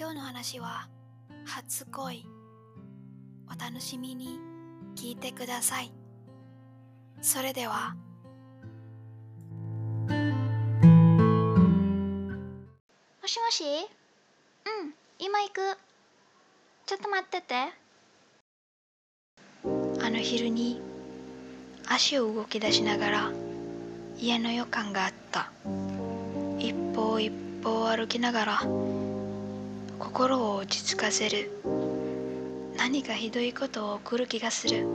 今日の話は初恋。お楽しみに聞いてください。それでは。もしもし？うん今行く。ちょっと待ってて。あの昼に足を動き出しながら家の予感があった。一歩一歩歩きながら心を落ち着かせる。何かひどいことを起こる気がする。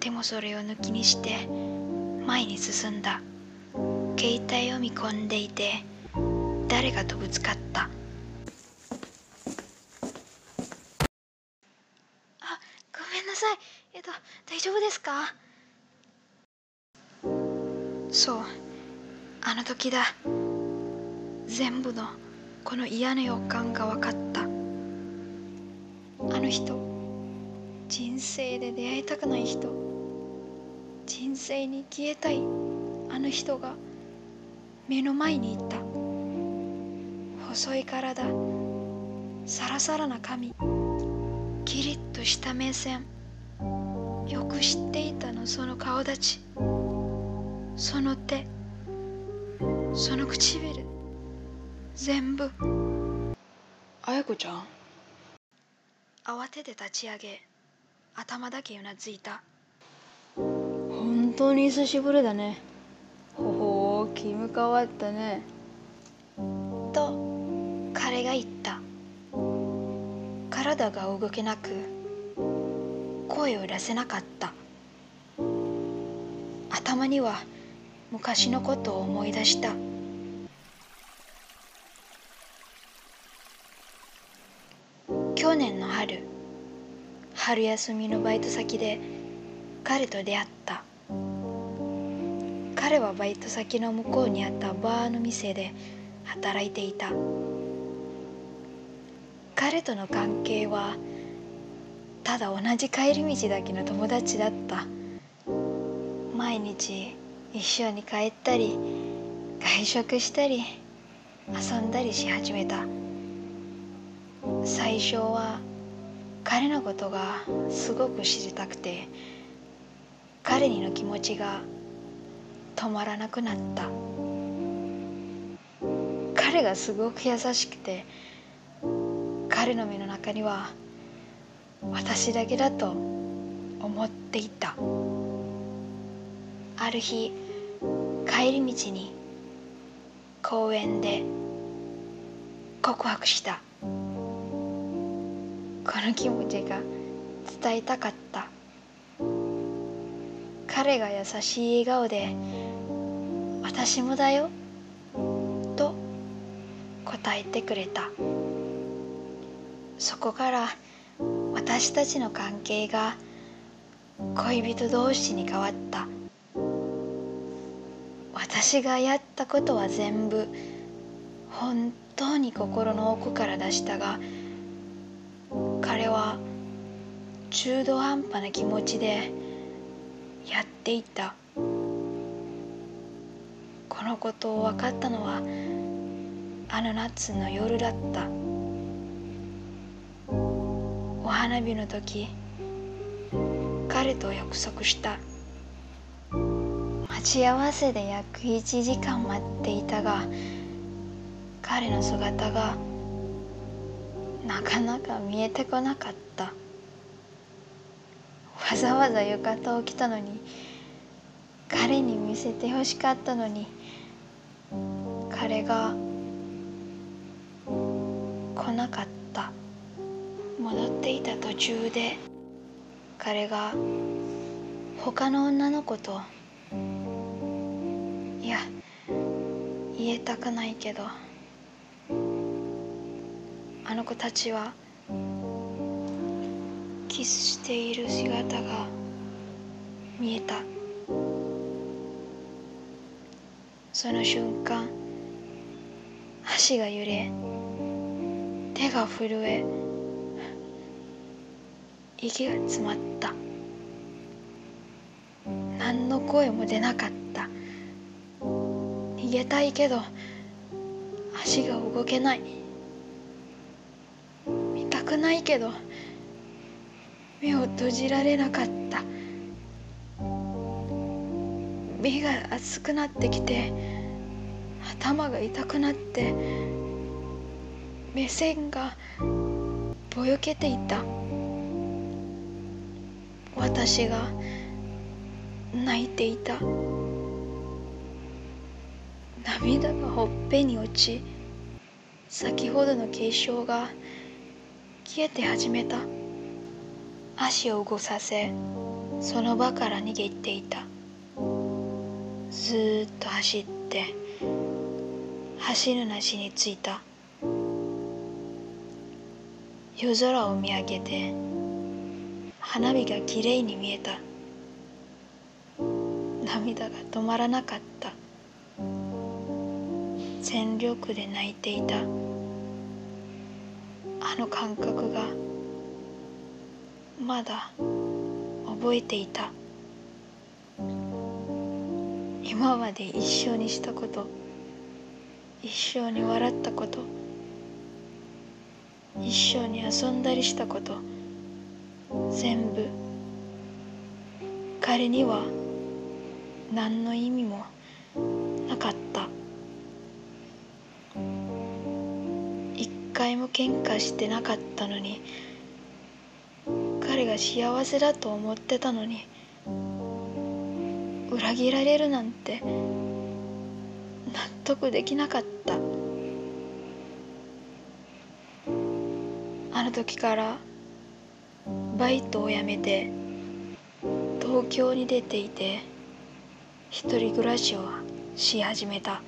でもそれを抜きにして前に進んだ。携帯を見込んでいて誰かとぶつかった。あごめんなさい。えっと大丈夫ですか？そう。あの時だ。全部のこの嫌な予感が分かった。あの人人生で出会いたくない人。人生に消えたい。あの人が目の前にいた。細い体。サラサラな髪。キリッとした目線。よく知っていたの。その顔立ち。その手。その唇。全部。綾子ちゃん？慌てて立ち上げ頭だけうなずいた。本当に久しぶりだね。ほほう気も変わったね。と彼が言った。体が動けなく声を出せなかった。頭には昔のことを思い出した春休みのバイト先で彼と出会った。彼はバイト先の向こうにあったバーの店で働いていた。彼との関係はただ同じ帰り道だけの友達だった。毎日一緒に帰ったり外食したり遊んだりし始めた。最初は彼のことがすごく知りたくて彼にの気持ちが止まらなくなった彼がすごく優しくて彼の目の中には私だけだと思っていた。ある日帰り道に公園で告白したこの気持ちが伝えたかった。彼が優しい笑顔で「私もだよ」と答えてくれた。そこから私たちの関係が恋人同士に変わった。私がやったことは全部本当に心の奥から出したが中途半端な気持ちでやっていた。このことを分かったのはあの夏の夜だった。お花火の時彼と約束した。待ち合わせで約1時間待っていたが彼の姿がなかなか見えてこなかった。わざわざ浴衣を着たのに彼に見せてほしかったのに彼が来なかった。戻っていた途中で彼が他の女の子といや言えたくないけどあの子たちはキスしている姿が見えた。その瞬間足が揺れ手が震え息が詰まった。何の声も出なかった。逃げたいけど足が動けない。見たくないけど目を閉じられなかった。目が熱くなってきて頭が痛くなって目線がぼよけていた。私が泣いていた。涙がほっぺに落ち先ほどの軽傷が消えて始めた。足を動かさせその場から逃げていた。ずっと走って走るなしに着いた。夜空を見上げて花火がきれいに見えた。涙が止まらなかった。全力で泣いていた。あの感覚がまだ覚えていた。今まで一緒にしたこと一緒に笑ったこと一緒に遊んだりしたこと全部彼には何の意味もなかった。一回も喧嘩してなかったのにが幸せだと思ってたのに裏切られるなんて納得できなかった。あの時からバイトを辞めて東京に出ていて一人暮らしをし始めた。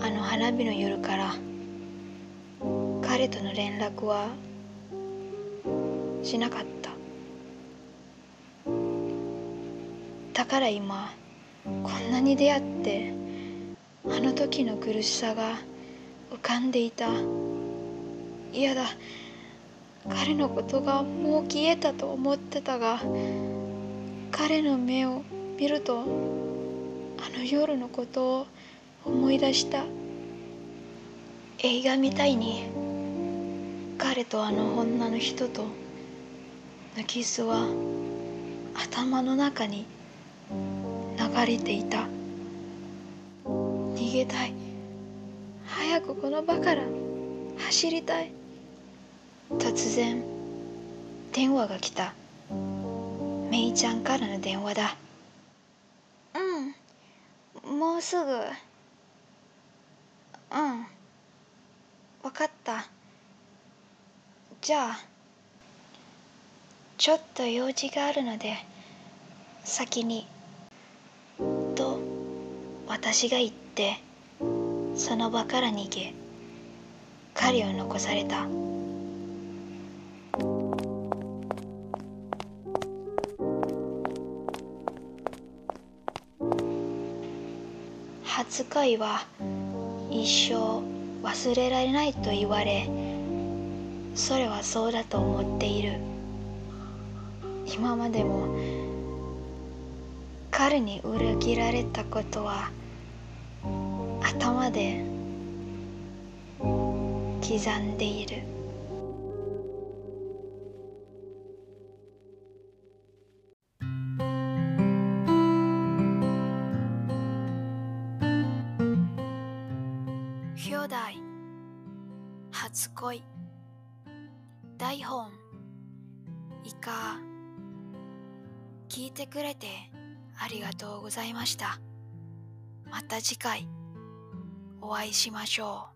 あの花火の夜から彼との連絡はしなかった。だから今こんなに出会ってあの時の苦しさが浮かんでいた。嫌だ。彼のことがもう消えたと思ってたが彼の目を見るとあの夜のことを思い出した。映画みたいに彼とあの女の人とのキスは頭の中に流れていた。逃げたい。早くこの場から走りたい。突然電話が来た。メイちゃんからの電話だ。うん。もうすぐ。うん。わかった。じゃあ。ちょっと用事があるので先に私が言ってその場から逃げ彼を残された。初恋は一生忘れられないと言われそれはそうだと思っている。今までも彼に裏切られたことは頭で刻んでいる。表題初恋。台本。以下。聞いてくれてありがとうございました。また次回。お会いしましょう。